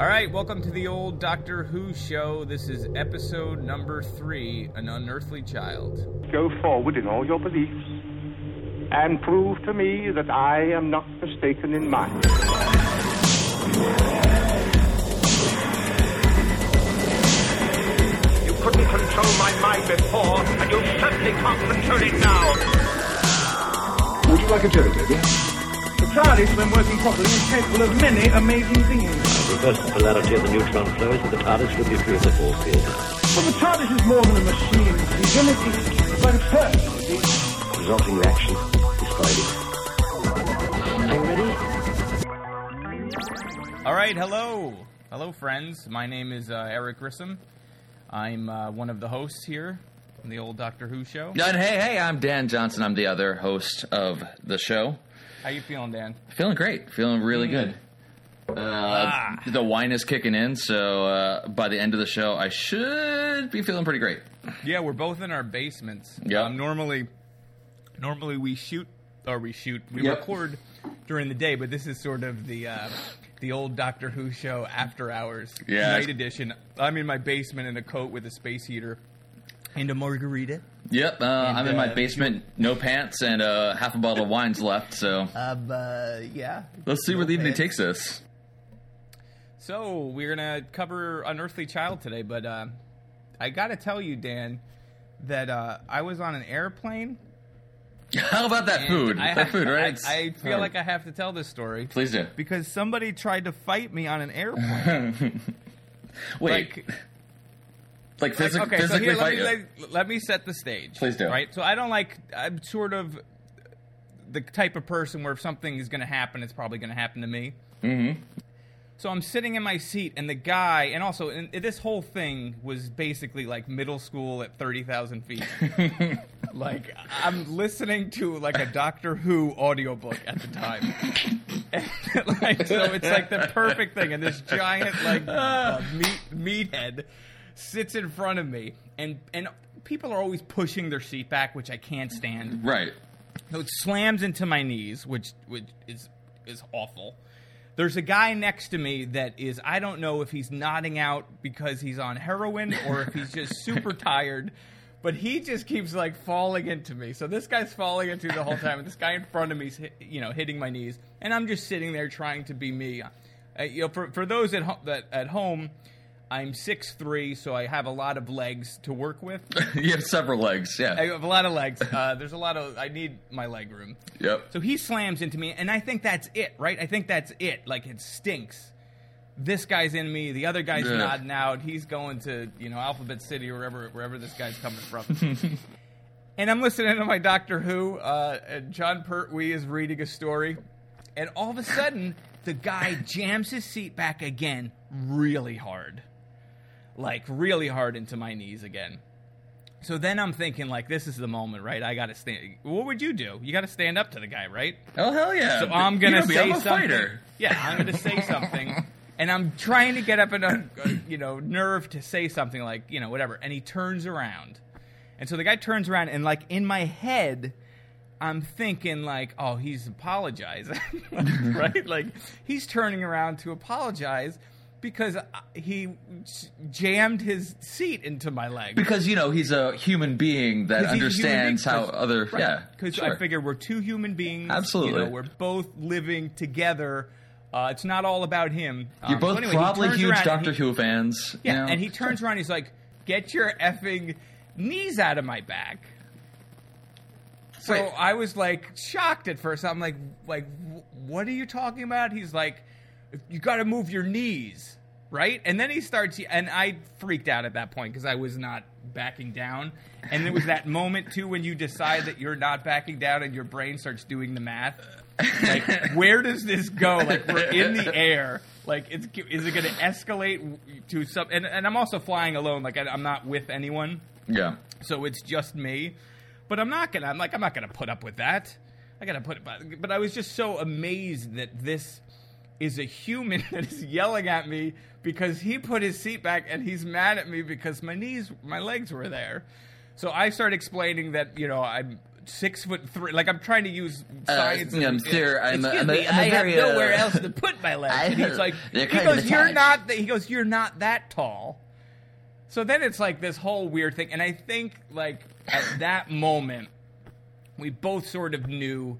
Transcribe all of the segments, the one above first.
All right, welcome to the old Doctor Who show. This is episode number three An Unearthly Child. Go forward in all your beliefs and prove to me that I am not mistaken in mine. You couldn't control my mind before, and you certainly can't control it now. Would you like a jelly baby? The TARDIS, when working properly, is capable of many amazing things. The reverse the polarity of the neutron flow flows, the TARDIS will be free of the force field. But the TARDIS is more than a machine. It's unity, but a person, you see. The resulting reaction is Friday. All right, hello. Hello, friends. My name is uh, Eric Grissom. I'm uh, one of the hosts here on the old Doctor Who show. And hey, hey, I'm Dan Johnson. I'm the other host of the show. How you feeling, Dan? Feeling great. Feeling really good. Uh, Ah. The wine is kicking in, so uh, by the end of the show, I should be feeling pretty great. Yeah, we're both in our basements. Yep. Um, normally, normally we shoot or we shoot we Yep. record during the day, but this is sort of the uh, the old Doctor Who show after hours Yeah. night edition. I'm in my basement in a coat with a space heater and a margarita. Yep, uh, I'm in my uh, basement, no pants, and uh, half a bottle of wine's left. So Um, uh, yeah. let's see where the evening takes us. So we're gonna cover Unearthly Child today, but uh, I gotta tell you, Dan, that uh, I was on an airplane. How about that food? I, that food, right? I, I feel Oh. like I have to tell this story Please do. because somebody tried to fight me on an airplane. Wait, like, like, physi- like, okay, so physically here, let fight me, you? let, let me set the stage. Please do. Right. So I don't like. I'm sort of the type of person where if something is going to happen, it's probably going to happen to me. Mm-hmm. So I'm sitting in my seat, and the guy, and also and this whole thing was basically like middle school at thirty thousand feet. like I'm listening to like a Doctor Who audiobook at the time. And, like, so it's like the perfect thing, and this giant like uh, meat meathead sits in front of me, and and people are always pushing their seat back, which I can't stand. Right. So it slams into my knees, which which is is awful. There's a guy next to me that is I don't know if he's nodding out because he's on heroin or if he's just super tired, but he just keeps like falling into me. So this guy's falling into the whole time, and this guy in front of me's you know hitting my knees, and I'm just sitting there trying to be me. Uh, you know, for for those at ho- that at home, I'm six three, so I have a lot of legs to work with. you have several legs. Yeah. I have a lot of legs. Uh, there's a lot of. I need my leg room. yep. So he slams into me, and I think that's it, right? I think that's it. Like it stinks. This guy's in me. The other guy's Yeah. nodding out. He's going to you know Alphabet City or wherever wherever this guy's coming from. and I'm listening to my Doctor Who, uh, and Jon Pertwee is reading a story, and all of a sudden the guy jams his seat back again, really hard, like really hard into my knees again. So then I'm thinking, like, this is the moment, right? I got to stand. What would you do? You got to stand up to the guy, right? Oh hell yeah! So I'm gonna You know say I'm something. fighter. Yeah, I'm gonna say something, and I'm trying to get up enough, you know nerve to say something like you know whatever. And he turns around, and so the guy turns around, and like in my head, I'm thinking like, oh, he's apologizing, right? Like he's turning around to apologize because he jammed his seat into my leg. Because you know he's a human being that 'Cause he's a human understands being. how other yeah. Because sure. I figure we're two human beings. Absolutely. you know, we're both living together. Uh, it's not all about him. You're Um, both so anyway, probably huge Doctor he- Who fans. Yeah, you know? and he turns around. He's like, "Get your effing knees out of my back." So Wait. I was like shocked at first. I'm like, like, wh- what are you talking about? He's like, you got to move your knees, right? And then he starts, and I freaked out at that point because I was not backing down. And it was that moment too when you decide that you're not backing down, and your brain starts doing the math. Like, where does this go? Like, we're in the air. Like, it's, is it going to escalate to some? And, and I'm also flying alone. Like, I, I'm not with anyone yeah. so it's just me. But I'm not gonna. I'm like, I'm not gonna put up with that. I gotta put it. But, but I was just so amazed that this is a human that is yelling at me because he put his seat back and he's mad at me because my knees, my legs were there. So I start explaining that you know I'm six foot three. Like I'm trying to use Uh, science. yeah, I'm and- sure. I'm Excuse I'm a- me, I'm a I very, have uh, nowhere else to put my legs. I- and he's like, he goes, "You're not." th- He goes, "You're not that tall." So then it's like this whole weird thing, and I think like at that moment, we both sort of knew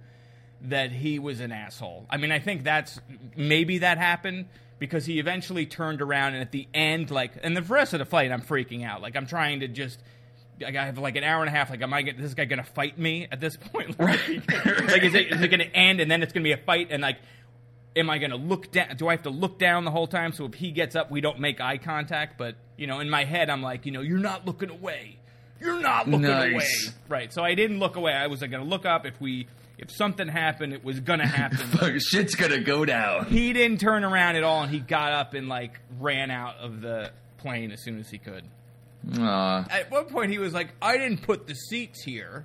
that he was an asshole. I mean, I think that's maybe that happened because he eventually turned around and at the end, like, and the rest of the fight, I'm freaking out. Like, I'm trying to just. Like, I have like an hour and a half. Like, am I get this guy gonna fight me at this point? Right? Like, is it, is it gonna end and then it's gonna be a fight? And like, am I gonna look down? Do I have to look down the whole time? So if he gets up, we don't make eye contact. But you know, in my head, I'm like, you know, you're not looking away. You're not looking Nice. away. Right. So I didn't look away. I was like, gonna look up if we if something happened, it was gonna happen. Shit's gonna go down. he didn't turn around at all, and he got up and like ran out of the plane as soon as he could. At one point, he was like, "I didn't put the seats here."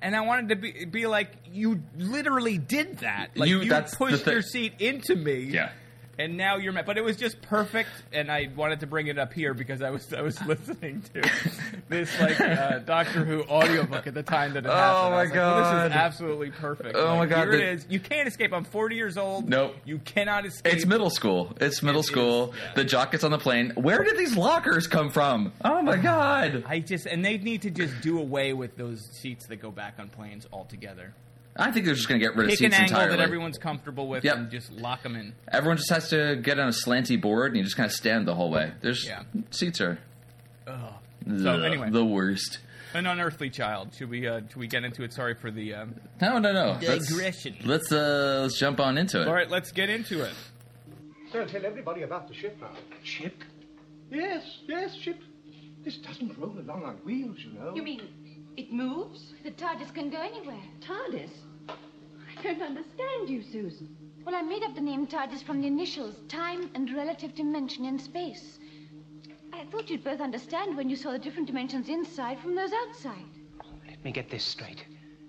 And I wanted to be, be like, you literally did that. Like You- you, pushed your seat into me. Yeah. And now you're mad. But it was just perfect, and I wanted to bring it up here because I was I was listening to this like uh, Doctor Who audiobook at the time that it happened. Oh, my was like, well, God. this is absolutely perfect. Oh, Like, my God, Here it the- is. You can't escape. I'm 40 years old. Nope. You cannot escape. It's middle school. It's middle It is, school. yeah. The jock gets on the plane. Where did these lockers come from? Oh my god! I just and they need to just do away with those seats that go back on planes altogether. I think they're just gonna get rid of Pick an angle entirely. that everyone's comfortable with Yep. and just lock them in. Everyone just has to get on a slanty board and you just kind of stand the whole way. There's Yeah. seats are So the, anyway, the worst. an unearthly child. Should we uh, should we get into it? Sorry for the. Um... No, no, no. Let's- Digression. Let's uh, let's jump on into it. All right, let's get into it. So tell everybody about the ship now. Ship? Yes, yes, ship. This doesn't roll along on wheels, you know. You mean it moves? The TARDIS can go anywhere. TARDIS? I don't understand you, Susan. Well, I made up the name TARDIS from the initials time and relative dimension in space. I thought you'd both understand when you saw the different dimensions inside from those outside. Let me get this straight.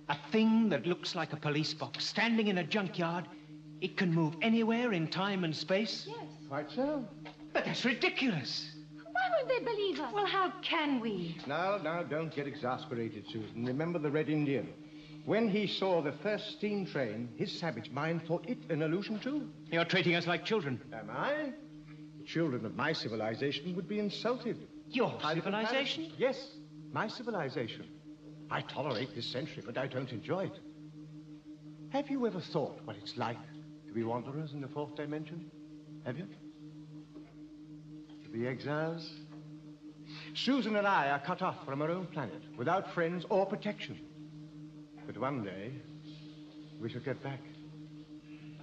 A thing that looks like a police box standing in a junkyard, it can move anywhere in time and space? Yes. Quite so. But that's ridiculous. Why won't they believe us? Well, how can we? Now, now, don't get exasperated, Susan. Remember the Red Indian. When he saw the first steam train, his savage mind thought it an illusion too. You're treating us like children. Am I? The children of my civilization would be insulted. Your civilization? Yes, my civilization. I tolerate this century, but I don't enjoy it. Have you ever thought what it's like to be wanderers in the fourth dimension? Have you? To be exiles? Susan and I are cut off from our own planet, without friends or protection. But one day, we shall get back.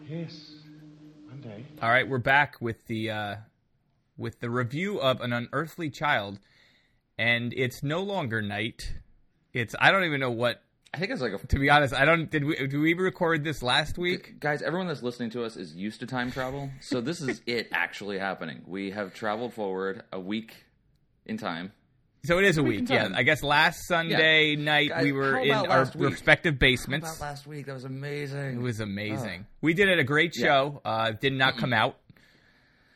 Yes, one day. All right, we're back with the uh, with the review of an unearthly child, and it's no longer night. It's I don't even know what. I think it's like a To be honest, I don't. Did we? Did we record this last week? guys. Everyone that's listening to us is used to time travel, so this is it actually happening. We have traveled forward a week in time. So it is a Week week. Yeah. I guess last Sunday night Guys, we were in our week? respective How basements. about last week? That was amazing. It was amazing. We did it a great show. Uh, did not come out.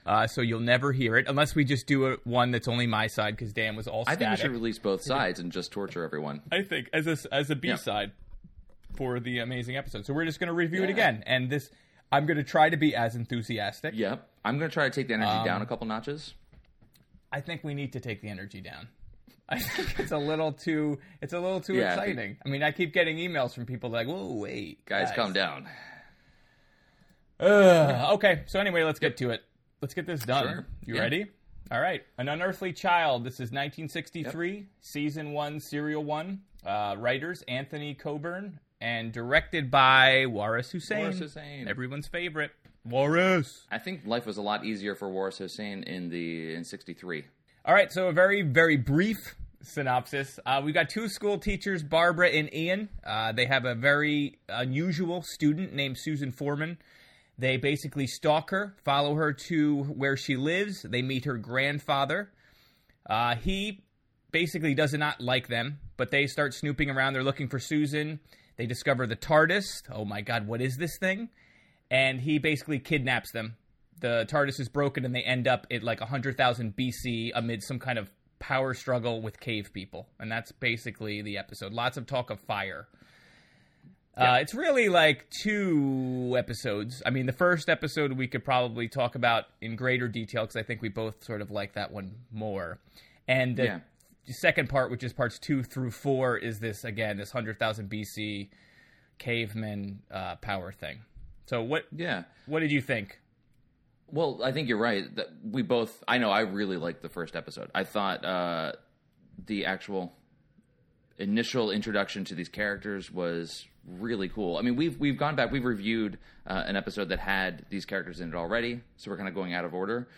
Uh, so you'll never hear it unless we just do a, one that's only my side because Dan was all I static. think we should release both sides and just torture everyone. I think as a as a B Yeah. side for the amazing episode. So we're just going to review it again, and this I'm going to try to be as enthusiastic. Yep. I'm going to try to take the energy Um, down a couple notches. I think we need to take the energy down. I think it's a little too it's a little too Yeah, exciting. I, mean, I keep getting emails from people like, "Whoa, wait, Guys, calm down. Ugh. okay, so anyway, let's get to it. Let's get this done. Sure. You Yeah. ready? All right. An Unearthly Child. This is 1963, season one, serial one. Uh, writers Anthony Coburn and directed by Waris Hussein. Waris Hussein. Everyone's favorite. Waris. I think life was a lot easier for Waris Hussein in the in '63. All right, so a very, very brief synopsis. Uh, we got two school teachers, Barbara and Ian. Uh, they have a very unusual student named Susan Foreman. They basically stalk her, follow her to where she lives. They meet her grandfather. Uh, he basically does not like them, but they start snooping around. They're looking for Susan. They discover the TARDIS. Oh my God, what is this thing? And he basically kidnaps them. The TARDIS is broken, and they end up at like 100,000 BC amid some kind of power struggle with cave people, and that's basically the episode. Lots of talk of fire. Uh, it's really like two episodes. I mean, the first episode we could probably talk about in greater detail because I think we both sort of like that one more. And the Yeah. second part, which is parts two through four, is this again this hundred thousand BC caveman uh, power thing. So what Yeah. what did you think? Well, I think you're right. We both. I know. I really liked the first episode. I thought uh, the actual initial introduction to these characters was really cool. I mean, we've we've gone back. We've reviewed uh, an episode that had these characters in it already, so we're kind of going out of order.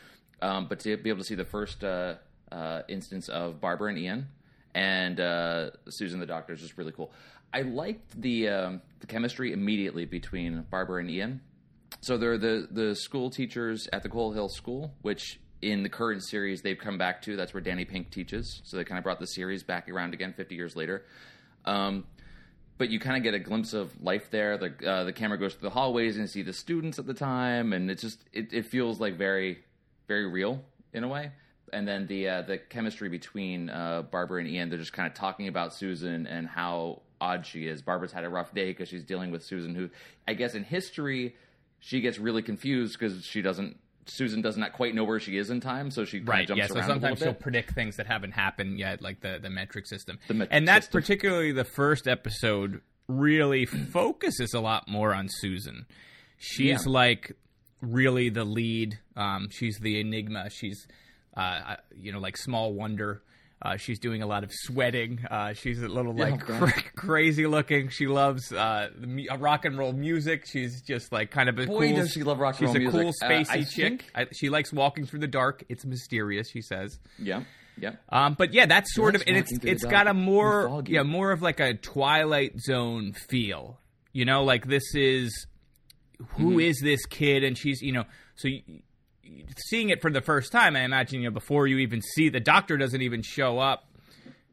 Um, but to be able to see the first uh, uh, instance of Barbara and Ian and uh, Susan the Doctor is just really cool. I liked the um, the chemistry immediately between Barbara and Ian. So they're the the school teachers at the Coal Hill School, which in the current series they've come back to. That's where Danny Pink teaches. So they kind of brought the series back around again 50 years later. Um, but you kind of get a glimpse of life there. The uh, the camera goes through the hallways and you see the students at the time, and it just it, it feels like very very real in a way. And then the uh, the chemistry between uh, Barbara and Ian, they're just kind of talking about Susan and how odd she is. Barbara's had a rough day because she's dealing with Susan, who I guess in history she gets really confused because she doesn't. Susan does not quite know where she is in time, so she Right. jumps Yeah. So sometimes she'll predict things that haven't happened yet, like the the metric system. The metric and that's system. particularly the first episode really focuses a lot more on Susan. She's Yeah. like really the lead. Um, she's the enigma. She's uh, you know like small wonder. Uh, she's doing a lot of sweating. Uh, she's a little like oh, cra- crazy looking. She loves uh, the uh, rock and roll music. She's just like kind of a Boy, cool. does she love rock and roll music. she's a cool Uh, spacey I chick. think- I, she likes walking through the dark. It's mysterious. She says. Yeah, yeah. Um, but yeah, that's sort of, and it's walking through the it's got a more yeah more of like a Twilight Zone feel. You know, like this is who is Mm-hmm. this kid, and she's you know so. You, Seeing it for the first time, I imagine you know before you even see the doctor doesn't even show up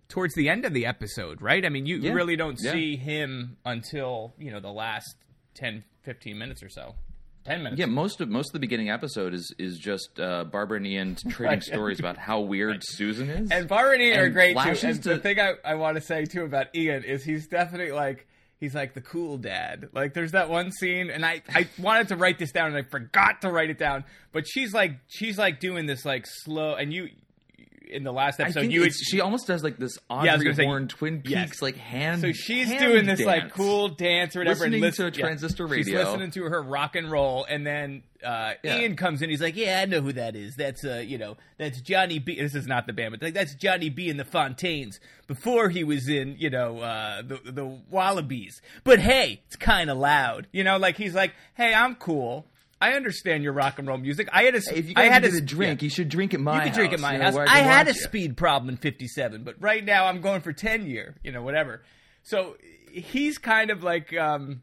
towards the end of the episode, right? I mean, you Yeah. really don't Yeah. see him until you know the last 10, 15 minutes or so. Ten minutes. Yeah, most of most of the beginning episode is is just uh, Barbara and Ian trading stories about how weird Susan is. And Barbara and Ian are great too. And the thing I, I want to say too about Ian is he's definitely like he's like the cool dad. Like there's that one scene, and I I wanted to write this down and I forgot to write it down. But she's like she's like doing this like slow, and you in the last episode you it's- she almost does like this Yeah, Audrey say- Horn Twin Peaks yes. like hand. so she's hand doing this like cool dance or whatever, Listening and listen, to a transistor She's radio. listening to her rock and roll, and then uh, Yeah. Ian comes in. He's like, "Yeah, I know who that is. That's uh, you know, that's Johnny B. This is not the band, but like, that's Johnny B. and the Fontaines before he was in, you know, uh, the the Wallabies. But hey, it's kind of loud, you know. Like he's like, "Hey, I'm cool." I understand your rock and roll music. I had a, Hey, if you I had a a drink, yeah. you should drink at my You can drink at my you know, house. where I, had a you. speed problem in '57, but right now I'm going for 10 year. You know, whatever. So he's kind of like, um,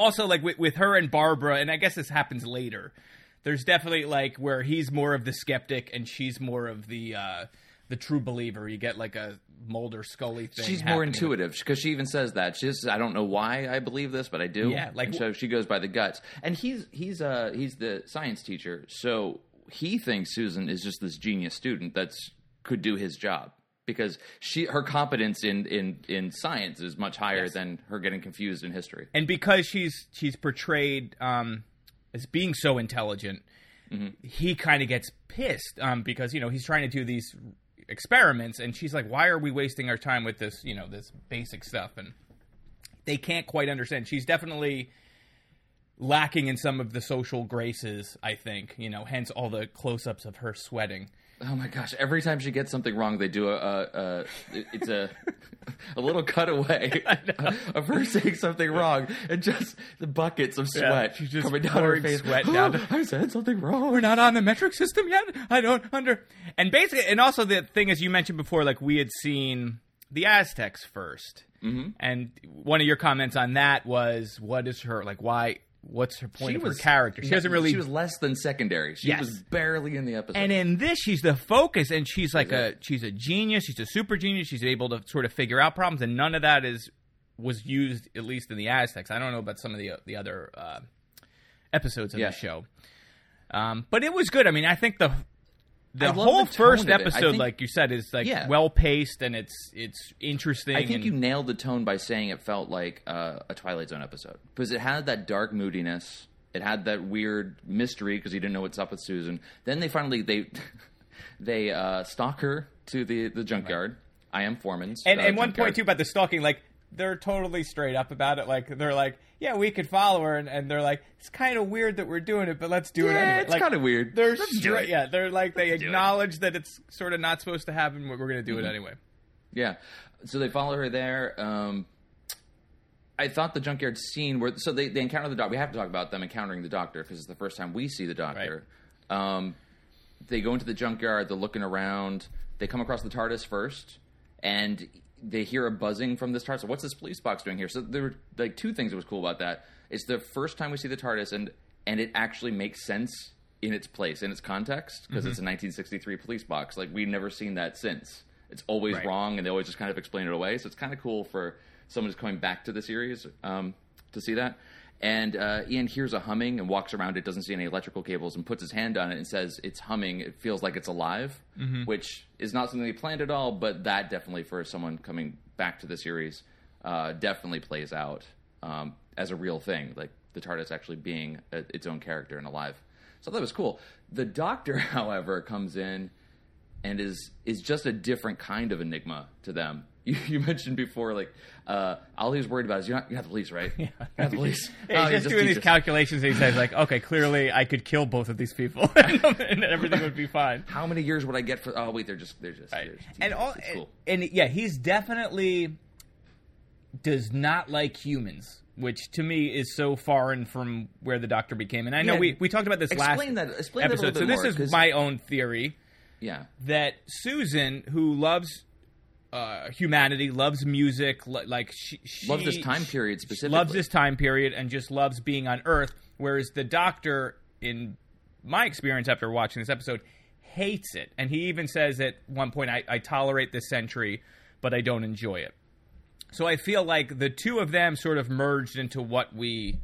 also like with, with her and Barbara, and I guess this happens later. There's definitely like where he's more of the skeptic and she's more of the uh, the true believer. You get like a Mulder Scully thing. She's more happening. intuitive because she even says that. She says, "I don't know why I believe this, but I do." Yeah, like- And so she goes by the guts. And he's he's uh he's the science teacher, so he thinks Susan is just this genius student that's could do his job because she her competence in in in science is much higher than her getting confused in history. and because she's she's portrayed um, as being so intelligent, he kind of gets pissed um, because you know he's trying to do these experiments, and she's like, "Why are we wasting our time with this? You know, this basic stuff?" And they can't quite understand. She's definitely lacking in some of the social graces. I think you know, hence all the close-ups of her sweating. Oh my gosh! Every time she gets something wrong, they do a, a, a it's a a little cutaway of her saying something wrong, and just the buckets of sweat she's just coming down her pouring face. sweat down. I said something wrong. we're not on the metric system yet. I don't under. And basically, and also the thing as you mentioned before, like we had seen the Aztecs 1st mm-hmm. and one of your comments on that was, "What is her like? Why? What's her point of her character? She doesn't really." She was less than secondary. She Yes. was barely in the episode. and in this, she's the focus, and she's like a she's a genius. She's a super genius. She's able to sort of figure out problems, and none of that is was used at least in the Aztecs. I don't know about some of the the other uh, episodes of Yeah. the show, um, but it was good. I mean, I think the the whole the first of it. I episode, think- like you said, is like Yeah. well paced and it's it's interesting. I think and- you nailed the tone by saying it felt like uh, a Twilight Zone episode because it had that dark moodiness. It had that weird mystery because you didn't know what's up with Susan. Then they finally they they uh, stalk her to the the junkyard. I.M. Foreman's. And uh, and one point too about the stalking, like they're totally straight up about it. Like they're like, yeah, we could follow her, and, and they're like, it's kind of weird that we're doing it, but let's do it anyway. it's Like, kinda weird. They're Let's straight, yeah, they're like they do it. acknowledge that it's sort of not supposed to happen, but we're going to do Mm-hmm. it anyway. Yeah. So they follow her there. Um, I thought the junkyard scene where so they, they encounter the doctor. We have to talk about them encountering the doctor because it's the first time we see the doctor. Um, they go into the junkyard. They're looking around. They come across the TARDIS first, and they hear a buzzing from this TARDIS. So what's this police box doing here? So there were like two things that was cool about that. It's the first time we see the TARDIS, and and it actually makes sense in its place in its context because it's a 1963 police box. Like we've never seen that since. It's always Right. wrong, and they always just kind of explain it away. So it's kind of cool for someone who's coming back to the series um, to see that. And uh, Ian hears a humming and walks around it, doesn't see any electrical cables, and puts his hand on it and says, "It's humming. It feels like it's alive," which is not something they planned at all. But that definitely, for someone coming back to the series, uh, definitely plays out um, as a real thing, like the TARDIS actually being a, its own character and alive. So that was cool. The Doctor, however, comes in and is is just a different kind of enigma to them. You, you mentioned before, like uh, all he was worried about is you're not, you're not the police, right? You're not the police. Yeah, Oh, he's you just doing these teach us. calculations. And he says like, okay, clearly I could kill both of these people, and everything would be fine. How many years would I get for? Oh wait, they're just they're just, Right. they're just And all, It's cool. and yeah, he's definitely does not like humans, which to me is so foreign from where the Doctor became. And I know Yeah. we, we talked about this Explain last that- explain that a episode. little so this more, is 'cause- my own theory Yeah, that Susan, who loves uh, humanity, loves music, li- like she, she Loves this time period specifically. loves this time period, and just loves being on Earth. Whereas the Doctor, in my experience after watching this episode, hates it, and he even says at one point, "I, I tolerate this century, but I don't enjoy it." So I feel like the two of them sort of merged into what we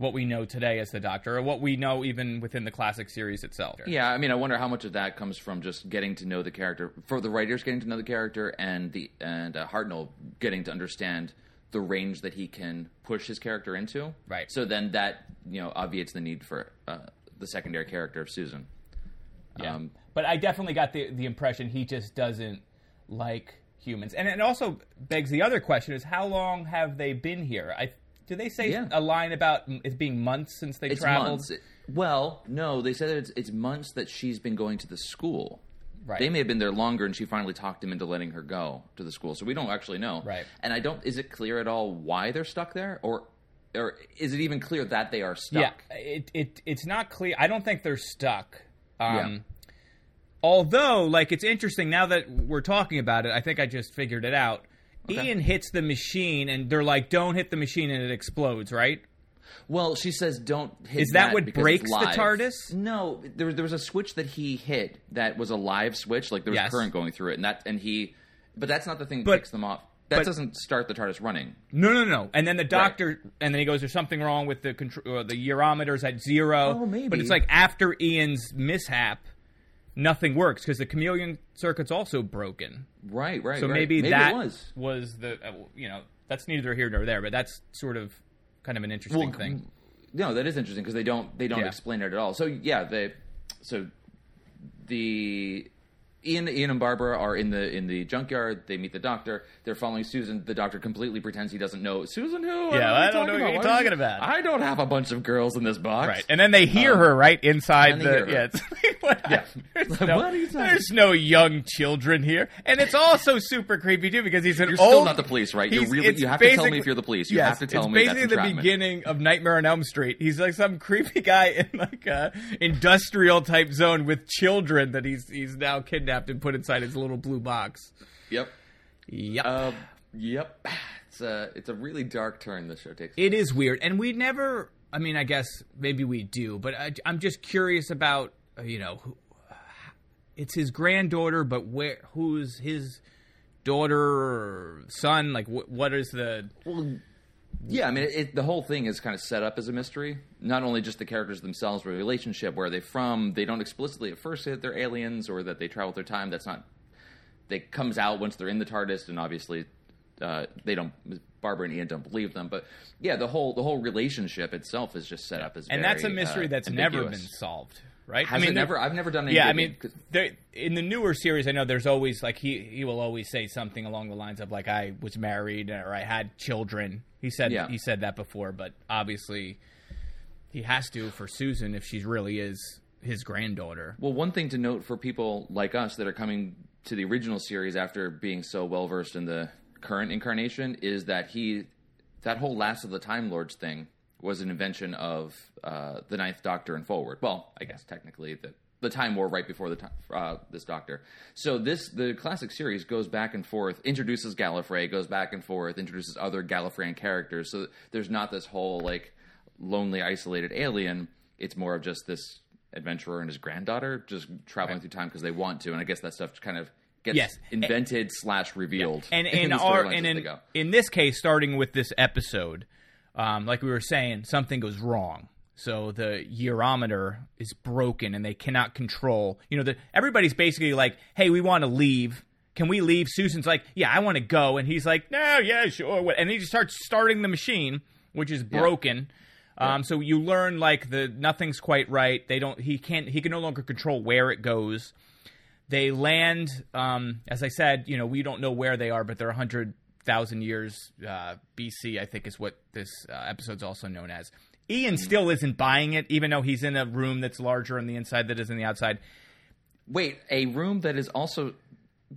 what we know today as the Doctor, or what we know even within the classic series itself. Yeah, I mean, I wonder how much of that comes from just getting to know the character, for the writers getting to know the character, and the and uh, Hartnell getting to understand the range that he can push his character into. Right. So then that you know obviates the need for uh, the secondary character of Susan. Yeah. Um, but I definitely got the the impression he just doesn't like humans. And it also begs the other question is how long have they been here? I do they say Yeah. a line about it being months since they It's traveled? months. Well, no, they said that it's, it's months that she's been going to the school. Right. They may have been there longer, and she finally talked him into letting her go to the school. So we don't actually know. Right. And I don't. Is it clear at all why they're stuck there, or or is it even clear that they are stuck? Yeah, it, it it's not clear. I don't think they're stuck. Um, Yeah. Although, like, it's interesting now that we're talking about it. I think I just figured it out. Okay. Ian hits the machine, and they're like, "Don't hit the machine," and it explodes. Right? Well, she says don't hit. Is that what breaks the. TARDIS? No, there was there was a switch that he hit that was a live switch, like there was Yes. current going through it, and that and he. But that's not the thing that But- kicks them off. That but- doesn't start the TARDIS running. No, no, no. And then the doctor, and then he goes, "There's something wrong with the contr- uh, the gyrometers at zero. Oh, maybe. But it's like after Ian's mishap, nothing works because the chameleon circuit's also broken. Right, right. So right. maybe, maybe that it was. the uh, you know that's neither here nor there, but that's sort of kind of an interesting Well, thing. No, that is interesting because they don't they don't Yeah. explain it at all. So yeah, they so the Ian Ian and Barbara are in the in the junkyard. They meet the doctor. They're following Susan. The doctor completely pretends he doesn't know Susan. Who? Yeah, I don't know what you're talking about. I don't have a bunch of girls in this box. Right, and then they hear Um, her right inside and they the hear her. yeah. It's like, what? Yeah. There's, Like, no, what are you talking- there's no young children here, and it's also super creepy too because he's an You're old. still not the police, right? He's- really- it's you have to tell me basically- if you're the police. You yes, have to tell it's me that's basically the entrapment. beginning of Nightmare on Elm Street. He's like some creepy guy in like a industrial type zone with children that he's he's now kidnapped and put inside his little blue box. Yep. Yep. Uh, yep. It's a it's a really dark turn this show takes. It is weird, and we never. I mean, I guess maybe we do, but I, I'm just curious about uh, you know, who, it's his granddaughter, but where? Who's his daughter or son? Like, wh- what is the? Well, Yeah, I mean, it, it, the whole thing is kind of set up as a mystery. Not only just the characters themselves, but the relationship, where are they from. They don't explicitly at first say that they're aliens or that they travel through time. That's not. That comes out once they're in the TARDIS, and obviously, uh, they don't. Barbara and Ian don't believe them, but yeah, the whole the whole relationship itself is just set up as and very, that's a mystery uh, that's never been solved, right? Has I mean, never? I've never done any. Yeah, I mean, in the newer series, I know there's always like he he will always say something along the lines of like I was married or I had children. He said Yeah. he said that before, but obviously he has to for Susan if she really is his granddaughter. Well, one thing to note for people like us that are coming to the original series after being so well versed in the current incarnation is that he, that whole Last of the Time Lords thing was an invention of uh, the Ninth Doctor and forward. Well, I guess technically the the Time War right before the time, uh, this Doctor. So this the classic series goes back and forth, introduces Gallifrey, goes back and forth, introduces other Gallifreyan characters. So there's not this whole like lonely, isolated alien. It's more of just this adventurer and his granddaughter just traveling through time because they want to. And I guess that stuff kind of gets Yes. invented slash revealed. And in in our and in in this case, starting with this episode, um, like we were saying, something goes wrong. So the yearometer is broken, and they cannot control. You know, the, everybody's basically like, "Hey, we want to leave. Can we leave?" Susan's like, "Yeah, I want to go," and he's like, "No, yeah, sure." And he just starts starting the machine, which is broken. Um, so you learn like the nothing's quite right. They don't. He can't. He can no longer control where it goes. They land, um, as I said, you know, we don't know where they are, but they're 100,000 years uh, BC, I think is what this uh, episode's also known as. Ian still isn't buying it, even though he's in a room that's larger on the inside than that is in the outside. Wait, a room that is also.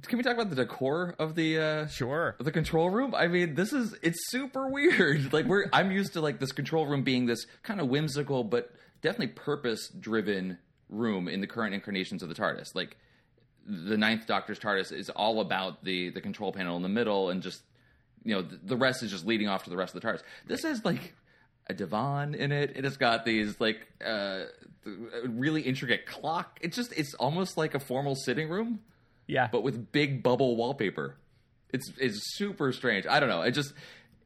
Can we talk about the decor of the uh, Sure. the control room? I mean, this is it's super weird. Like we're I'm used to like this control room being this kind of whimsical but definitely purpose driven room in the current incarnations of the TARDIS. Like the Ninth Doctor's TARDIS is all about the the control panel in the middle and just you know the, the rest is just leading off to the rest of the TARDIS. This is like a divan in it. It has got these like uh, really intricate clock. It's just it's almost like a formal sitting room Yeah. but with big bubble wallpaper. It's it's super strange. I don't know. It just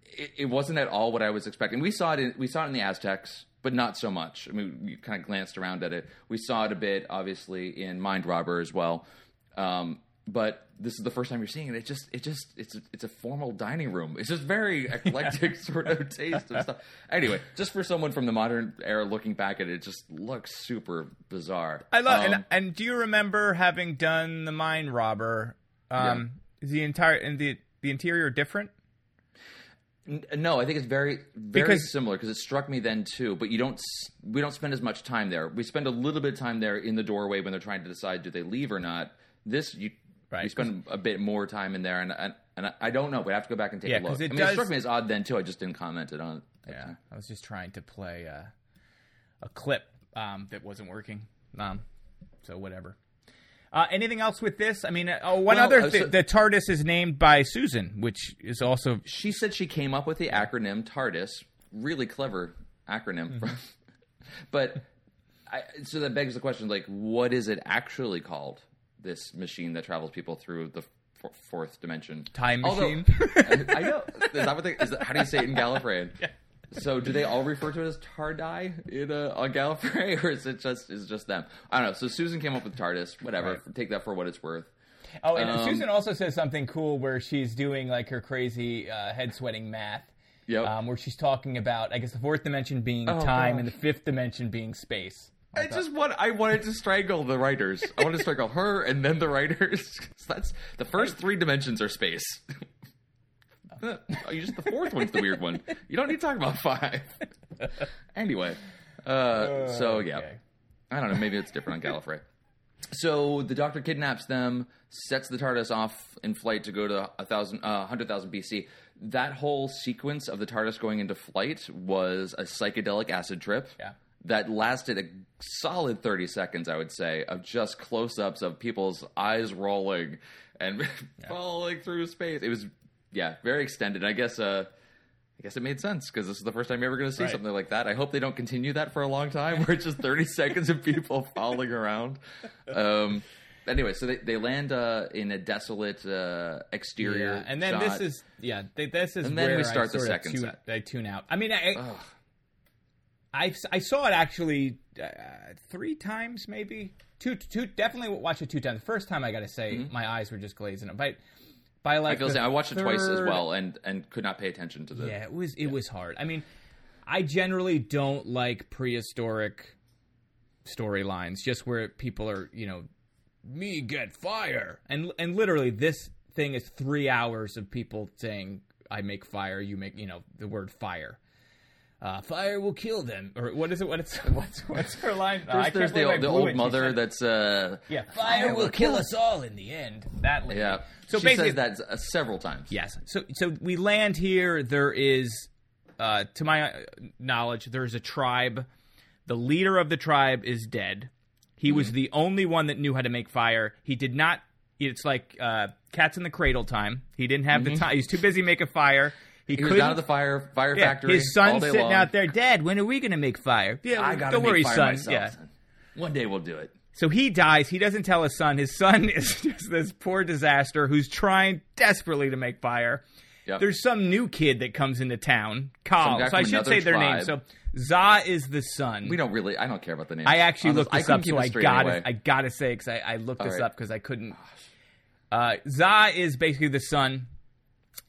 it, it wasn't at all what I was expecting. We saw it in we saw it in the Aztecs, but not so much. I mean, we kind of glanced around at it. We saw it a bit, obviously, in Mind Robber as well. Um, but this is the first time you're seeing it. It just it just it's a, it's a formal dining room. It's just very eclectic sort of taste of stuff. Anyway, just for someone from the modern era looking back at it, it just looks super bizarre. I love Um, and, and do you remember having done the Mind Robber? Um, Is the entire and the the interior different? No, I think it's very very Because- similar because it struck me then too. But you don't we don't spend as much time there. We spend a little bit of time there in the doorway when they're trying to decide do they leave or not. This you Right, you spend a bit more time in there, and and, and I- don't know. We have to go back and take Yeah, a look. it I mean, does- it struck me as odd then too. I just didn't comment it on. it. Yeah, I was just trying to play uh, a clip um, that wasn't working. Um, so whatever. Uh, anything else with this? I mean, uh, oh, one Well, other thing. so- the TARDIS is named by Susan, which is also She said she came up with the acronym TARDIS. Really clever acronym. Mm-hmm. but I, so that begs the question: like, what is it actually called? This machine that travels people through the f- fourth dimension, Time Although- machine. I, I know. Is that what they? Is that, how do you say it in Gallifreyan? So, do they all refer to it as Tardai in uh, on Gallifrey, or is it just is it just them? I don't know. So Susan came up with TARDIS. Whatever. Take that for what it's worth. Oh, and Um, Susan also says something cool where she's doing like her crazy uh, head sweating math. Yep. Um, where she's talking about, I guess, the fourth dimension being Oh, time gosh. and the fifth dimension being space. I just want. I wanted to strangle the writers. I wanted to strangle her and then the writers. That's the first three dimensions are space. oh, you just the fourth one's the weird one. You don't need to talk about five. anyway, uh, so yeah, okay. I don't know. Maybe it's different on Gallifrey. So the Doctor kidnaps them, sets the TARDIS off in flight to go to a thousand, uh, hundred thousand BC. That whole sequence of the TARDIS going into flight was a psychedelic acid trip. Yeah. That lasted a solid thirty seconds, I would say, of just close-ups of people's eyes rolling and falling through space. It was, yeah, very extended. I guess. Uh, I guess it made sense because this is the first time you're ever going to see Right. something like that. I hope they don't continue that for a long time, where it's just 30 seconds of people falling around. Um, anyway, so they, they land uh, in a desolate uh, exterior, Yeah, and then shot. this is yeah, th- this is And then where we start I the second tune, set. I tune out. I mean, I I, I saw it actually uh, three times, maybe two two. Definitely watched it two times. The first time, I got to say, my eyes were just glazing. But by Mm-hmm. I like feel the. I watched it twice as well, and and could not pay attention to the. Yeah, it was it was hard. I mean, I generally don't like prehistoric storylines, just where people are, you know, me get fire, and and literally this thing is three hours of people saying, "I make fire," you make, you know, the word fire. Uh, fire will kill them, or what is it? What it's what's what's her line? Uh, There's, there's the, old- the old mother said- that's uh yeah, fire will kill us all in the end. That lady. yeah. So she basically, says that uh, several times. Yes. So so we land here. There is, uh, to my uh, knowledge, there is a tribe. The leader of the tribe is dead. He Mm-hmm. was the only one that knew how to make fire. He did not. It's like uh, cats in the cradle time. He didn't have the time. He's too busy making fire. He. He was down at the fire fire yeah, factory. his all son's sitting long. out there. Dad, when are we going to make fire? Yeah, I gotta make worry, fire son. myself. Yeah. One day we'll do it. So he dies. He doesn't tell his son. His son is just this poor disaster who's trying desperately to make fire. Yep. There's some new kid that comes into town, guy So I should say their name. So Za is the son. We don't really. I don't care about the name. I actually Honest- looked this up, so I got anyway. to I gotta say because I, I looked All this right. up because I couldn't. Uh, Za is basically the son,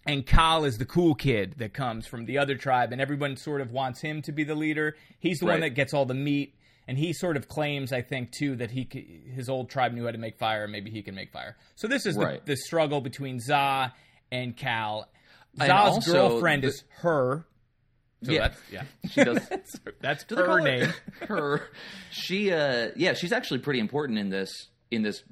and Kal is the cool kid that comes from the other tribe, and everyone sort of wants him to be the leader. He's the one that gets all the meat, and he sort of claims, I think, too, that he his old tribe knew how to make fire, and maybe he can make fire. So this is Right. the, the struggle between Za and Kal. And Za's also girlfriend the- is her. So Yeah. that's, yeah. She does. That's Do her name. her. She, uh, yeah, she's actually pretty important in this in this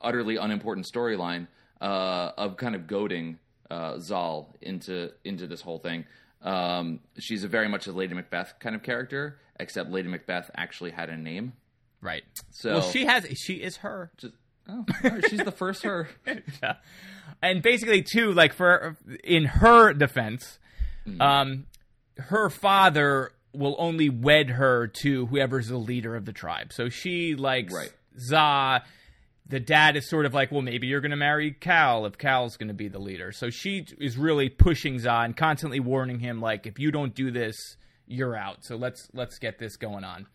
utterly unimportant storyline uh, of kind of goading uh, Zal into into this whole thing. Um, she's a very much a Lady Macbeth kind of character, except Lady Macbeth actually had a name. Right. So well, she has. She is her. just oh, right, she's the first her. yeah. And basically, too, like for in her defense, Mm-hmm. um, her father will only wed her to whoever's the leader of the tribe. So she likes Right. Za. The dad is sort of like, well, maybe you're going to marry Kal if Kal's going to be the leader. So she is really pushing Za and constantly warning him, like, if you don't do this, you're out. So let's let's get this going on.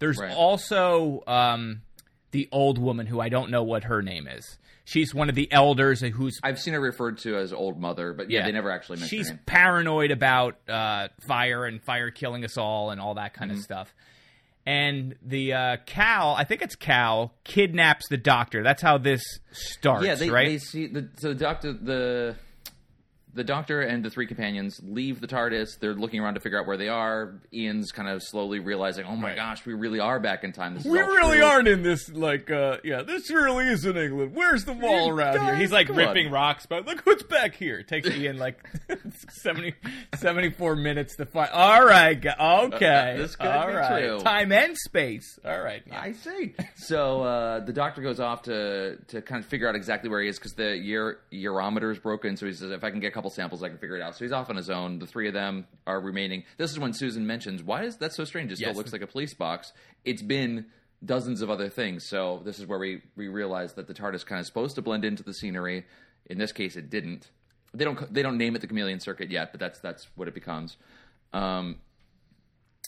There's Right. also um, the old woman who I don't know what her name is. She's one of the elders who's I've seen her referred to as old mother, but yeah, they never actually mentioned She's paranoid about uh, fire and fire killing us all and all that kind Mm-hmm. of stuff. And the uh, Kal, I think it's Kal, kidnaps the doctor. That's how this starts, yeah, they, right? they see the so the doctor the the doctor and the three companions leave the TARDIS. They're looking around to figure out where they are. Ian's kind of slowly realizing, "Oh my Right. gosh, we really are back in time. This we really true." aren't in this, like, uh, yeah, this really is in England. Where's the wall You around here? He's like come ripping on. rocks, but look what's back here. It takes Ian like 70, 74 minutes to find. All right, okay. Uh, this could all right. true. Time and space. All right. yeah. I see. So uh, the doctor goes off to to kind of figure out exactly where he is because the year urometer is broken. So he says, "If I can get a couple samples, I can figure it out." So he's off on his own. The three of them are remaining. This is when Susan mentions, "Why is that so strange? It still Yes. looks like a police box. It's been." Dozens of other things. So this is where we we realize that the TARDIS kind of supposed to blend into the scenery. In this case, it didn't. They don't they don't name it the Chameleon Circuit yet, but that's that's what it becomes. Um,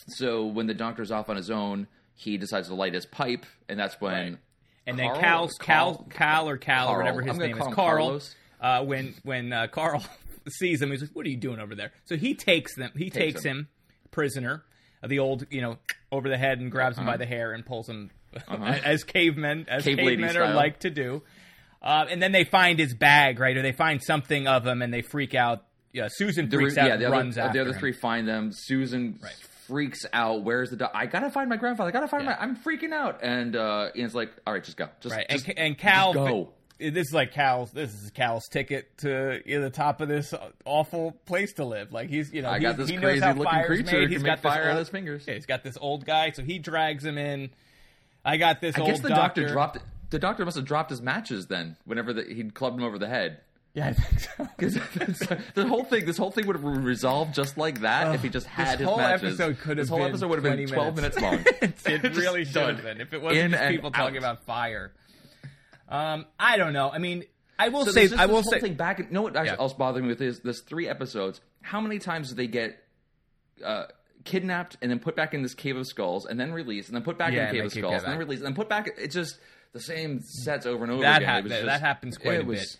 so when the doctor's off on his own, he decides to light his pipe, and that's when. Right. And then Carl- Kal's Kal, Carl- Kal or Kal or whatever his name is, Carl. Carlos. Uh, when when uh, Carl sees him, he's like, "What are you doing over there?" So he takes them. He takes, Takes him. him. prisoner, uh, the old you know over the head and grabs him by the hair and pulls him as cavemen as Uh-huh. Cave cavemen are like to do. Uh, and then they find his bag, right? Or they find something of him, and they freak out. Yeah, Susan The, freaks re- out, yeah, the runs other, after the other him. three find them. Susan freaks out. Where's the? Do- I gotta find my grandfather. I gotta find Yeah. my. I'm freaking out. And uh, Ian's like, "All right, just go. Just, Right, just, and, and Kal, just go." This is like Kal's. This is Kal's ticket to you know, the top of this awful place to live. Like he's, you know, I he, got this he knows crazy how looking creature made. He's got fire out of his fingers. Yeah, he's got this old guy, so he drags him in. I got this I old guess the doctor. dropped. The doctor must have dropped his matches then. Whenever the, he'd clubbed him over the head. Yeah, I think so. 'Cause the whole thing, this whole thing would have resolved just like that if he just had this his whole matches. episode could have this whole episode would have been 20 twelve minutes, long. it really should done. have been if it wasn't In just and people talking about fire. Um, I don't know. I mean, I will So say, I will say, thing back. You know what Yeah. else bothering me with is this three episodes. How many times do they get uh, kidnapped and then put back in this cave of skulls and then released and then put back Yeah, in the cave of skulls and then released and then put back? It's just the same sets over and over That again. just- that happens quite it a was- bit.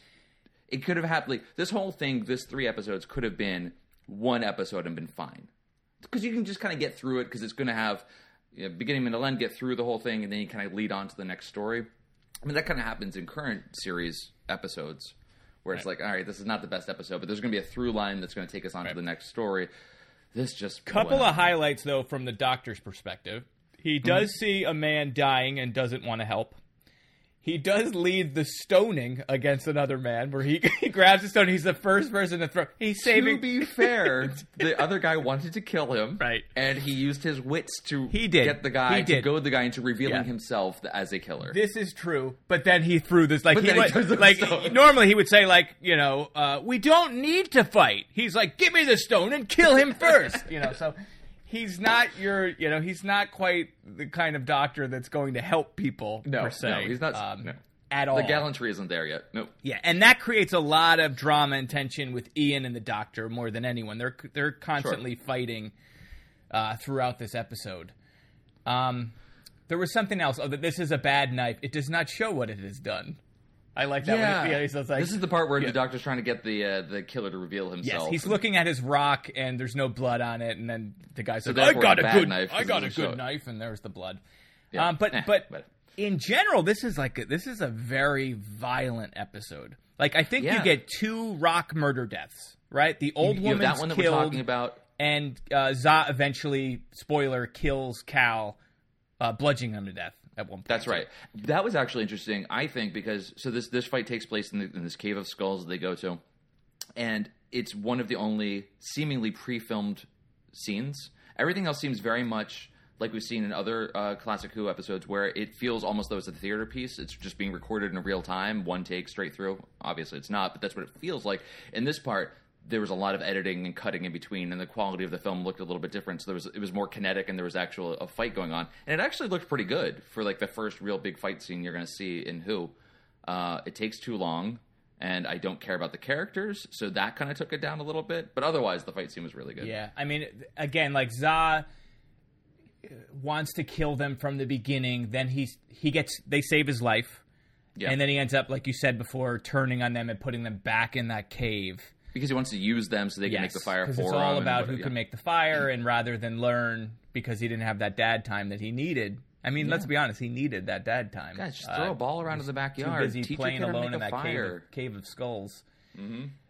It could have happened. Like, this whole thing, this three episodes could have been one episode and been fine because you can just kind of get through it because it's going to have you know, beginning, middle, end, get through the whole thing, and then you kind of lead on to the next story. I mean, that kind of happens in current series episodes where it's like, all right, this is not the best episode, but there's going to be a through line that's going to take us on to the next story. This just couple of highlights though from the doctor's perspective. He does mm-hmm. see a man dying and doesn't want to help. He does lead the stoning against another man, where he, he grabs a stone. He's the first person to throw. He's saving. To be fair, the other guy wanted to kill him, Right. And he used his wits to He did. get the guy He to did. goad the guy into revealing Yeah. himself as a killer. This is true, but then he threw this like But he, he like stone. normally he would say like you know uh, we don't need to fight. He's like give me the stone and kill him first. you know, so he's not your you know he's not quite the kind of doctor that's going to help people no, per se. no, he's not. um, no. at all. The gallantry isn't there yet. Nope. Yeah, and that creates a lot of drama and tension with Ian and the Doctor more than anyone. They're they're constantly fighting uh, throughout this episode. Um, there was something else. Oh, that this is a bad knife. It does not show what it has done. I like that. Yeah, When it, yeah, so like, this is the part where Yeah. the doctor's trying to get the uh, the killer to reveal himself. Yes, himself. he's looking at his rock, and there's no blood on it, and then the guy So says, "I got a a good knife, I 'cause got a good knife," and there's the blood. Yeah. Um, but Eh, but but- in general, this is like a, this is a very violent episode. Like I think you get two rock murder deaths, right? The old You have that one that killed, we're talking about. and uh, Za eventually, spoiler, kills Kal, uh, bludgeoning him to death at one point. That's right. That was actually interesting, I think, because so this this fight takes place in, the, in this cave of skulls that they go to, and it's one of the only seemingly pre-filmed scenes. Everything else seems very much like we've seen in other uh, classic Who episodes, where it feels almost though it's a theater piece. It's just being recorded in real time, one take straight through. Obviously, it's not, but that's what it feels like. In this part, there was a lot of editing and cutting in between, and the quality of the film looked a little bit different. So there was it was more kinetic, and there was actual a fight going on, and it actually looked pretty good for like the first real big fight scene you're going to see in Who. Uh, it takes too long, and I don't care about the characters, so that kind of took it down a little bit. But otherwise, the fight scene was really good. Yeah, I mean, again, like Za wants to kill them from the beginning. Then he's he gets they save his life, Yeah. and then he ends up, like you said before, turning on them and putting them back in that cave. Because he wants to use them so they can make the fire for it's all about who yeah. can make the fire, and rather than learn because he didn't have that dad time that he needed. I mean, let's be honest, he needed that dad time. Guys, just throw a ball around in the backyard. Too busy playing kid how to alone in that cave fire. cave of skulls.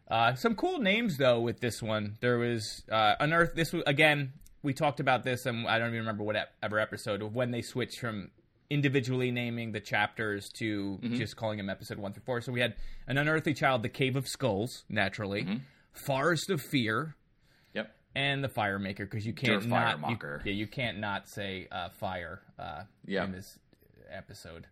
Uh, some cool names though with this one. There was uh, unearth. This was again. We talked about this, and I don't even remember what ever episode of when they switched from individually naming the chapters to Mm-hmm. just calling them episode one through four. So we had an unearthly child, the cave of skulls, naturally, Mm-hmm. forest of fear, Yep. and the fire maker because you can't Der not you, yeah you can't not say uh, fire uh, Yeah. in this episode.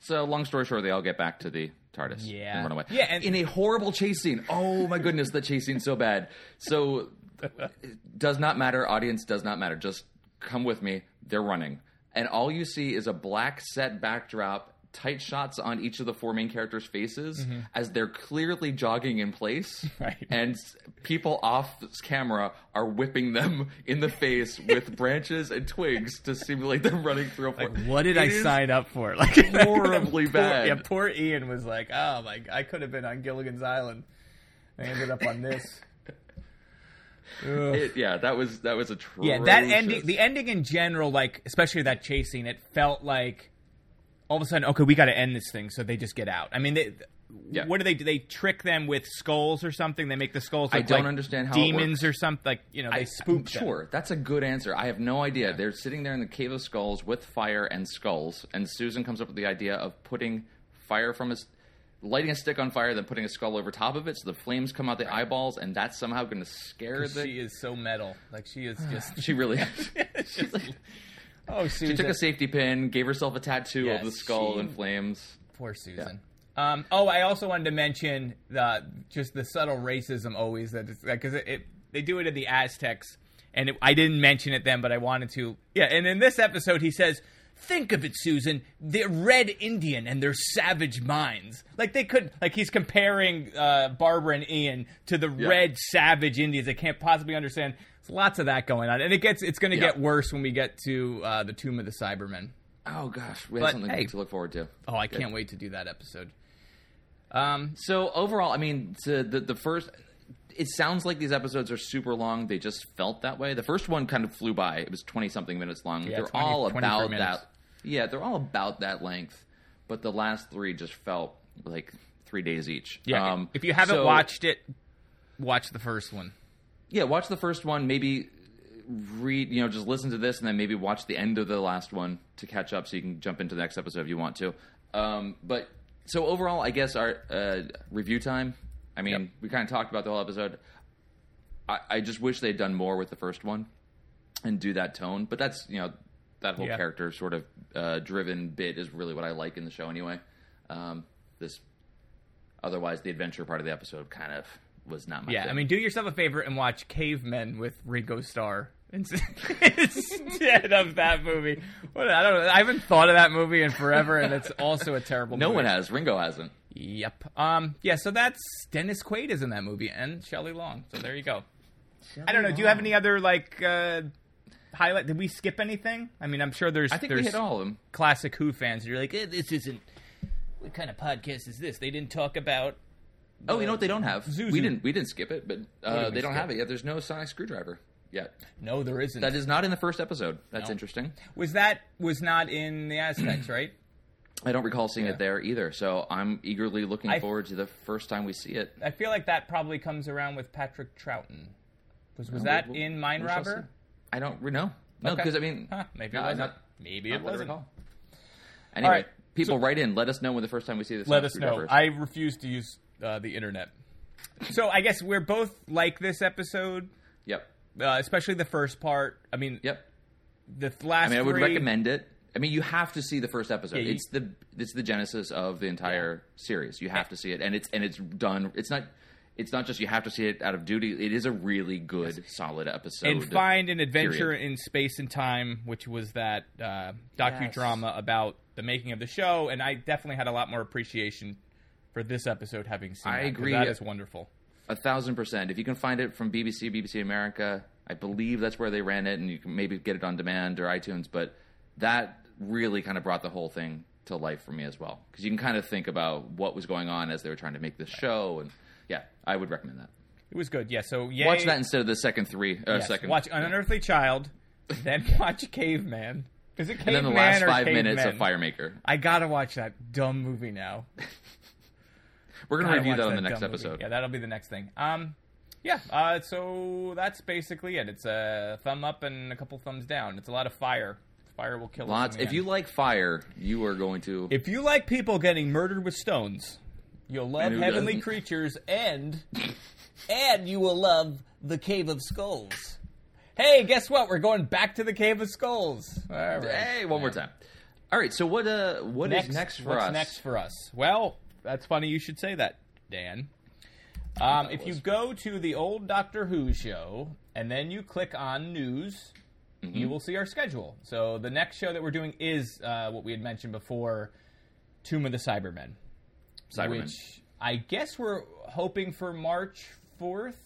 So, long story short, they all get back to the TARDIS Yeah. and run away. Yeah, and- in a horrible chase scene. Oh my goodness, the chase scene's so bad. So, it does not matter. Audience does not matter. Just come with me. They're running, and all you see is a black set backdrop. Tight shots on each of the four main characters' faces as they're clearly jogging in place, Mm-hmm. Right. and people off camera are whipping them in the face with branches and twigs to simulate them running through a Like, forest. what did It I sign up for? Like horribly poor, bad. Yeah, poor Ian was like, "Oh my, I could have been on Gilligan's Island. I ended up on this." It- yeah, that was that was a yeah, that ending, the ending in general, like especially that chase scene, it felt like all of a sudden, okay, we got to end this thing, so they just get out. I mean, they, Yeah. what do they do? They trick them with skulls or something. They make the skulls. I don't like understand how demons or something. Like you know, they I, spook. Sure, that's a good answer. I have no idea. They're sitting there in the cave of skulls with fire and skulls, and Susan comes up with the idea of putting fire from his. Lighting a stick on fire, then putting a skull over top of it, so the flames come out the eyeballs, and that's somehow going to scare the. She is so metal. Like she is just. She really. she's like oh, she took a safety pin, gave herself a tattoo Yes, of the skull she- in flames. Poor Susan. Um, oh, I also wanted to mention the just the subtle racism always that because it, it they do it in the Aztecs, and it, I didn't mention it then, but I wanted to. Yeah, and in this episode, he says Think of it, Susan. They're red Indian and they're savage minds. Like they could, like he's comparing uh, Barbara and Ian to the Yeah. red savage Indians. They can't possibly understand. There's lots of that going on, and it gets it's going to Yeah. get worse when we get to uh, the Tomb of the Cybermen. Oh gosh, we But, have something hey. to look forward to. Oh, I Good. can't wait to do that episode. Um, So overall, I mean, to the the first, it sounds like these episodes are super long. They just felt that way. The first one kind of flew by. It was twenty something minutes long. Yeah, they're 20 all about that. Yeah, they're all about that length. But the last three just felt like three days each. yeah, Um, if you haven't so- watched it, watch the first one. yeah, watch the first one. Maybe read, you know, just listen to this, and then maybe watch the end of the last one to catch up, so you can jump into the next episode if you want to. Um, but so overall, I guess our uh, review time. I mean, Yep. we kind of talked about the whole episode. I, I just wish they'd done more with the first one and do that tone. But that's you know that whole Yeah. character sort of uh, driven bit is really what I like in the show anyway. Um, this otherwise the adventure part of the episode kind of was not my Yeah, thing. I mean, do yourself a favor and watch Cavemen with Ringo Starr instead of that movie. What, I don't. know. I haven't thought of that movie in forever, and it's also a terrible. Movie. No movie. one has. Ringo hasn't. Yep. Um. Yeah. So that's Dennis Quaid is in that movie, and Shelley Long. So there you go. I don't know. Do you have any other like uh, highlight? Did we skip anything? I mean, I'm sure there's. I think there's we hit all of them. classic Who fans. You're like, eh, this isn't. What kind of podcast is this? They didn't talk about. Oh, you know what they don't have? Zuzu. We didn't. We didn't skip it, but uh, we they don't skip? have it yet. There's no sonic screwdriver yet. No, there isn't. That is not in the first episode. That's No. interesting. was that was not in the Aztecs, right? I don't recall seeing Yeah. it there either. So I'm eagerly looking I- forward to the first time we see it. I feel like that probably comes around with Patrick Troughton. Was was No, that we'll- in shall Robber? I don't know. No, Okay. because I mean, Huh, maybe no, it wasn't. not- maybe not it wasn't. recall. Anyway, right, people so- write in. Let us know when the first time we see this. Let us know. I refuse to use uh, the internet. So I guess we're both like this episode, Yep. uh, especially the first part. I mean, Yep. the th- last. I mean, I would three- recommend it. I mean, you have to see the first episode. Yeah, you- it's the it's the genesis of the entire series. You have to see it, and it's and it's done. It's not. It's not just you have to see it out of duty. It is a really good, solid episode. and find an adventure period. in space and time, which was that uh, docudrama about the making of the show, and I definitely had a lot more appreciation for this episode having seen. I that, 'cause agree. That is wonderful. A thousand percent. If you can find it from BBC, BBC America, I believe that's where they ran it, and you can maybe get it on demand or iTunes. But that really kind of brought the whole thing to life for me as well, because you can kind of think about what was going on as they were trying to make this show, and yeah, I would recommend that. It was good. Yeah. So yay, Watch that instead of the second three. Uh, yes, second. Watch An Unearthly Child, then watch Caveman. Is it Caveman and Caveman then the last five minutes of Firemaker. I gotta watch that dumb movie now. We're to Gotta review that on the next movie. episode. Yeah, that'll be the next thing. Um, yeah. Uh, so that's basically it. It's a thumb up and a couple thumbs down. It's a lot of fire. Fire will kill Lots. us. in the If you like fire, you are going to. if you like people getting murdered with stones, you'll love Heavenly doesn't? Creatures, and and you will love the Cave of Skulls. Hey, guess what? We're going back to the Cave of Skulls. All right. Hey, one more time. All right. So what? Uh, what is next for what's us? next for us? Well, that's funny you should say that, Dan. Um, if you go to the old Doctor Who show and then you click on news, Mm-hmm. you will see our schedule. So the next show that we're doing is uh, what we had mentioned before, Tomb of the Cybermen, Cybermen. which I guess we're hoping for March fourth.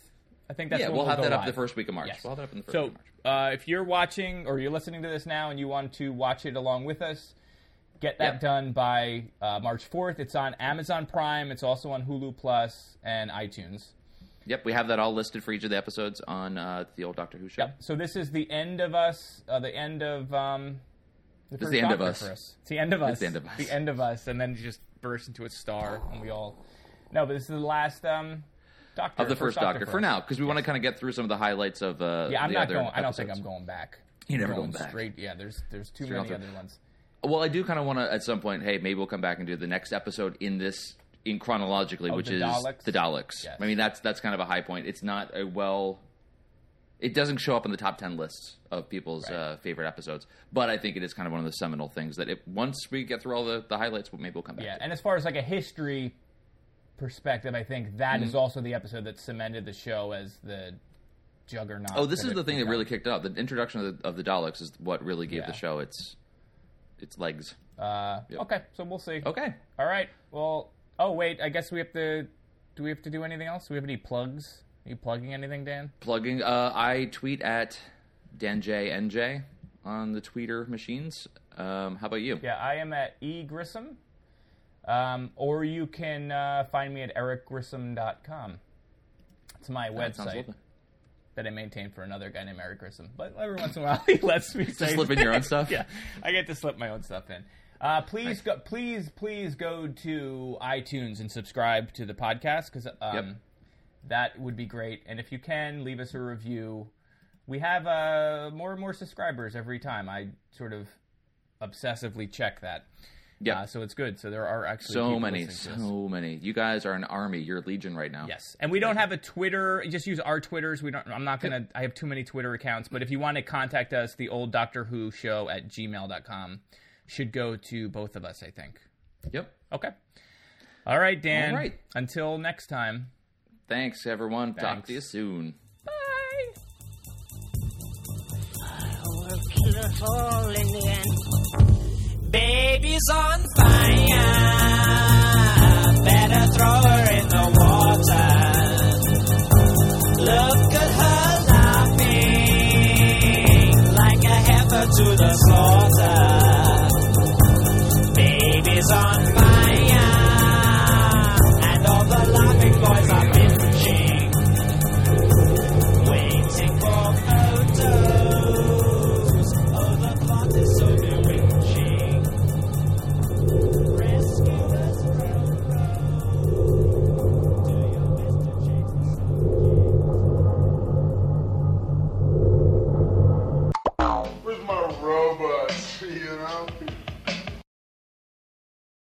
I think that's yeah, when we'll have that up the first week of March. Yes. We'll have that up in the first So, week of March. uh, if you're watching or you're listening to this now and you want to watch it along with us, get that Yep. done by uh, March 4th. It's on Amazon Prime. It's also on Hulu Plus and iTunes. Yep, we have that all listed for each of the episodes on uh, the old Doctor Who show. Yep. So this is the end of us. Uh, the end of um, the It's the end of us. Us. It's the end of us. It's the end of us. The end of us, and then just burst into a star, and we all. No, but this is the last um, Doctor Of the first Doctor, for for now, because we want to kind of get through some of the highlights of uh, Yeah, I'm the not other going. I don't think. I'm going back. You're never I'm going back. Straight. Yeah, there's there's too Straight many other ones. Well, I do kind of want to at some point. Hey, maybe we'll come back and do the next episode in this in chronologically, Of which is Daleks? the Daleks. Yes. I mean, that's that's kind of a high point. It's not a well. It doesn't show up in the top ten lists of people's Right. uh, favorite episodes, but I think it is kind of one of the seminal things that if once we get through all the, the highlights, maybe we'll come back. Yeah, and as far as like a history perspective, I think that is Mm-hmm. also the episode that cemented the show as the juggernaut. Oh, this is the thing that really kicked it off. The introduction of the, of the Daleks is what really gave Yeah. the show its its legs. Uh, Yep. Okay, so we'll see. Okay. All right. Well, oh wait, I guess we have to. Do we have to do anything else? Do we have any plugs? Are you plugging anything, Dan? Plugging. Uh, I tweet at DanJNJ on the tweeter machines. Um, how about you? Yeah, I am at e Grissom, um, or you can uh, find me at ericgrissom.com. It's my That website that I maintain for another guy named Eric Grissom. But every once in a while, he lets me say slip in your own stuff? yeah, I get to slip my own stuff in. Uh, please go, please, please go to iTunes and subscribe to the podcast because um, Yep. That would be great. And if you can, leave us a review. We have uh, more and more subscribers every time. I sort of obsessively check that. Yeah. Uh, so it's good. So there are actually So many, listening to us. so many. You guys are an army. You're legion right now. Yes, and we don't have a Twitter. Just use our Twitters. We don't. I'm not gonna. I have too many Twitter accounts. But if you want to contact us, the old Doctor Who show at gmail.com should go to both of us. I think. Yep. Okay. All right, Dan. All right. Until next time. Thanks, everyone. Talk to you soon. Bye. Baby's on fire. Better throw her in the water. Look at her laughing like a heifer to the slaughter. Baby's on